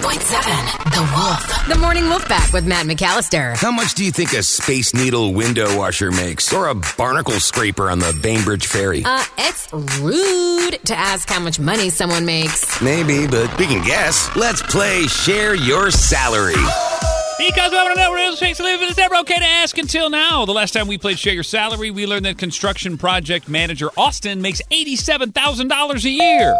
100.7 The Wolf. The Morning Wolf Pack with Matt McAllister. How much do you think a Space Needle window washer makes? Or a barnacle scraper on the Bainbridge Ferry? Uh, it's rude to ask how much money someone makes. Maybe, but we can guess. Let's play Share Your Salary. Because we want to know real estate to live, but it's never okay to ask until now. The last time we played Share Your Salary, we learned that construction project manager Austin makes $87,000 a year.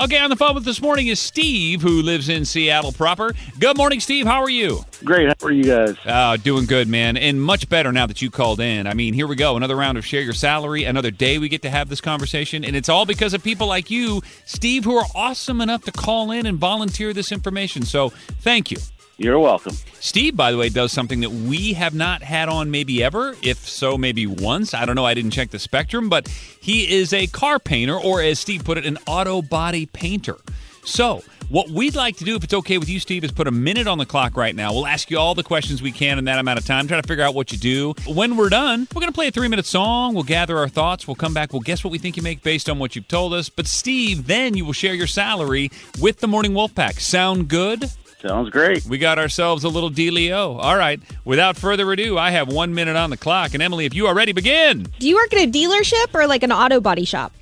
Okay, on the phone with this morning is Steve, who lives in Seattle proper. Good morning, Steve. How are you? Great. How are you guys? Uh, doing good, man, and much better now that you called in. I mean, here we go. Another round of Share Your Salary. Another day we get to have this conversation, and it's all because of people like you, Steve, who are awesome enough to call in and volunteer this information. So thank you. You're welcome. Steve, by the way, does something that we have not had on maybe ever. If so, maybe once. I don't know. I didn't check the spectrum, but he is a car painter, or as Steve put it, an auto body painter. So, what we'd like to do, if it's okay with you, Steve, is put a minute on the clock right now. We'll ask you all the questions we can in that amount of time, try to figure out what you do. When we're done, we're going to play a three minute song. We'll gather our thoughts. We'll come back. We'll guess what we think you make based on what you've told us. But, Steve, then you will share your salary with the Morning Wolf Pack. Sound good? Sounds great. We got ourselves a little dealio. All right. Without further ado, I have one minute on the clock. And Emily, if you are ready, begin. Do you work at a dealership or like an auto body shop?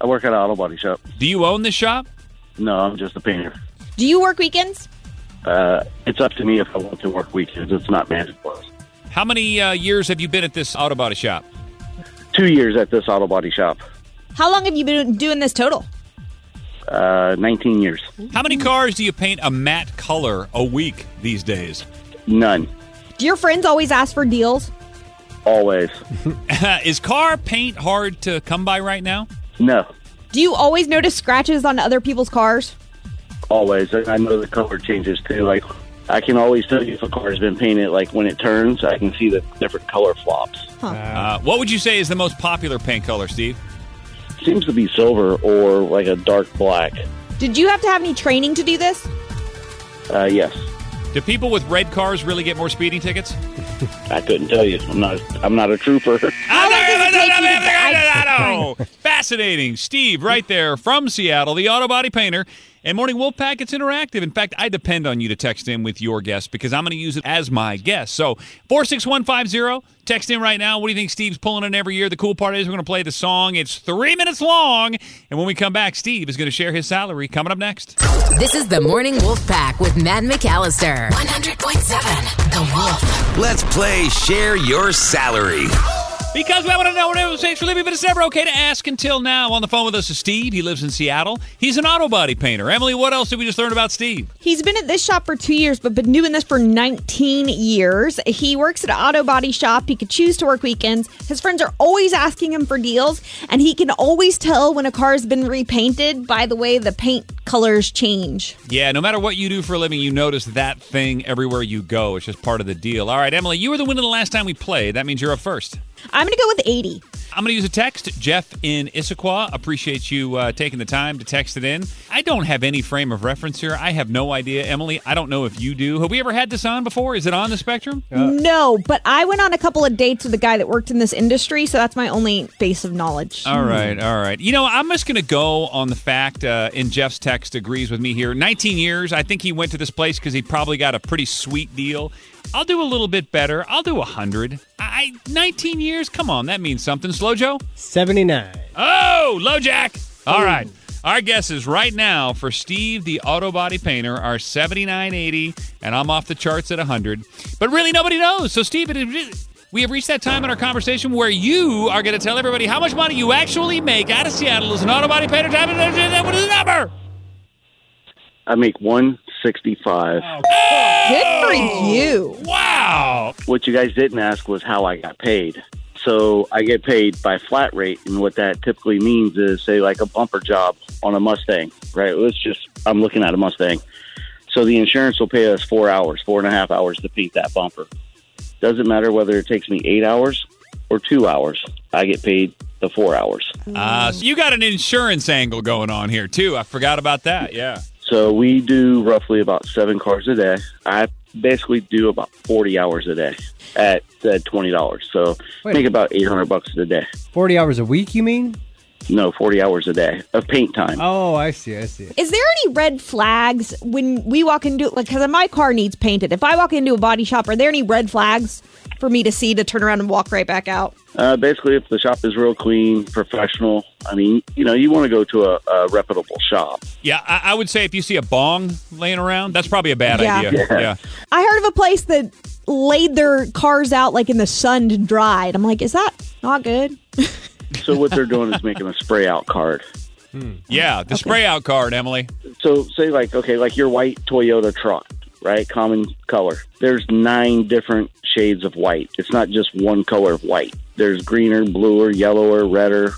I work at an auto body shop. Do you own this shop? No, I'm just a painter. Do you work weekends? Uh, it's up to me if I want to work weekends. It's not mandatory. How many uh, years have you been at this auto body shop? Two years at this auto body shop. How long have you been doing this total? Uh, 19 years. How many cars do you paint a matte color a week these days? None. Do your friends always ask for deals? Always. Is car paint hard to come by right now? No. Do you always notice scratches on other people's cars? Always. I know the color changes too. Like, I can always tell you if a car has been painted. Like, when it turns, I can see the different color flops. Uh, what would you say is the most popular paint color, Steve? Seems to be silver or like a dark black. Did you have to have any training to do this? Uh, yes. Do people with red cars really get more speeding tickets? I couldn't tell you. I'm not. I'm not a trooper. How long does it take you to get fascinating. Steve, right there from Seattle, the auto body painter. And Morning Wolf Pack, it's interactive. In fact, I depend on you to text in with your guest because I'm going to use it as my guest. So 46150, text in right now. What do you think Steve's pulling in every year? The cool part is we're going to play the song. It's three minutes long. And when we come back, Steve is going to share his salary. Coming up next. This is the Morning Wolf Pack with Matt McAllister. 100.7 The Wolf. Let's play Share Your Salary. Because we want to know what it takes for living, but it's never okay to ask until now. On the phone with us is Steve. He lives in Seattle. He's an auto body painter. Emily, what else did we just learn about Steve? He's been at this shop for two years, but been doing this for 19 years. He works at an auto body shop. He could choose to work weekends. His friends are always asking him for deals, and he can always tell when a car has been repainted by the way the paint colors change. Yeah, no matter what you do for a living, you notice that thing everywhere you go. It's just part of the deal. All right, Emily, you were the winner the last time we played. That means you're up first. I'm going to go with 80. I'm going to use a text. Jeff in Issaquah, appreciate you uh, taking the time to text it in. I don't have any frame of reference here. I have no idea. Emily, I don't know if you do. Have we ever had this on before? Is it on the spectrum? No, but I went on a couple of dates with a guy that worked in this industry, so that's my only base of knowledge. All right, all right. You know, I'm just going to go on the fact, uh, and Jeff's text agrees with me here. 19 years. I think he went to this place because he probably got a pretty sweet deal. I'll do a little bit better. I'll do 100. I 19 years. Come on, that means something. Slow Joe. 79. Oh, low jack. All right. Our guesses right now for Steve, the auto body painter, are 79.80, and I'm off the charts at 100. But really, nobody knows. So, Steve, it is- we have reached that time in our conversation where you are going to tell everybody how much money you actually make out of Seattle as an auto body painter. What is the number? I make one sixty five. Oh! Good for you. Wow. What you guys didn't ask was how I got paid. So I get paid by flat rate, and what that typically means is, say, like a bumper job on a Mustang, right? Let's just, I'm looking at a Mustang. So the insurance will pay us four hours, four and a half hours to paint that bumper. Doesn't matter whether it takes me eight hours or two hours. I get paid the four hours. Uh, so you got an insurance angle going on here, too. I forgot about that. Yeah. So we do roughly about seven cars a day. I basically do about 40 hours a day at uh, $20. So Wait. make about 800 bucks a day. 40 hours a week, you mean? No, 40 hours a day of paint time. Oh, I see. I see. Is there any red flags when we walk into like because my car needs painted? If I walk into a body shop, are there any red flags for me to see to turn around and walk right back out? Uh, basically, if the shop is real clean, professional, I mean, you know, you want to go to a, a reputable shop. Yeah, I, I would say if you see a bong laying around, that's probably a bad Yeah. idea. Yeah. yeah. I heard of a place that laid their cars out like in the sun to dry. And I'm like, is that not good? So what they're doing is making a spray out card. Yeah, the spray out card, Emily. So say like okay, like your white Toyota truck, right? Common color. There's nine different shades of white. It's not just one color of white. There's greener, bluer, yellower, redder.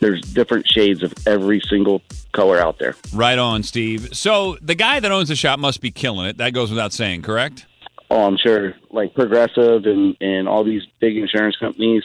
There's different shades of every single color out there. Right on, Steve. So the guy that owns the shop must be killing it. That goes without saying, correct? Oh, I'm sure like Progressive and, and all these big insurance companies,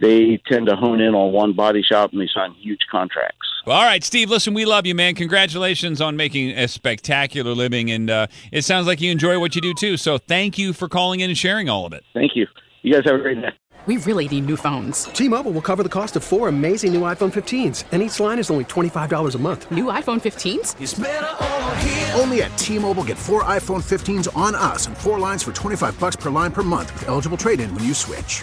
they tend to hone in on one body shop and they sign huge contracts. Well, all right, Steve. Listen, we love you, man. Congratulations on making a spectacular living, and uh, it sounds like you enjoy what you do too. So, thank you for calling in and sharing all of it. Thank you. You guys have a great day. We really need new phones. T-Mobile will cover the cost of four amazing new iPhone 15s, and each line is only $25 a month. New iPhone 15s? Only at T-Mobile get four iPhone 15s on us and four lines for 25 bucks per line per month with eligible trade-in when you switch.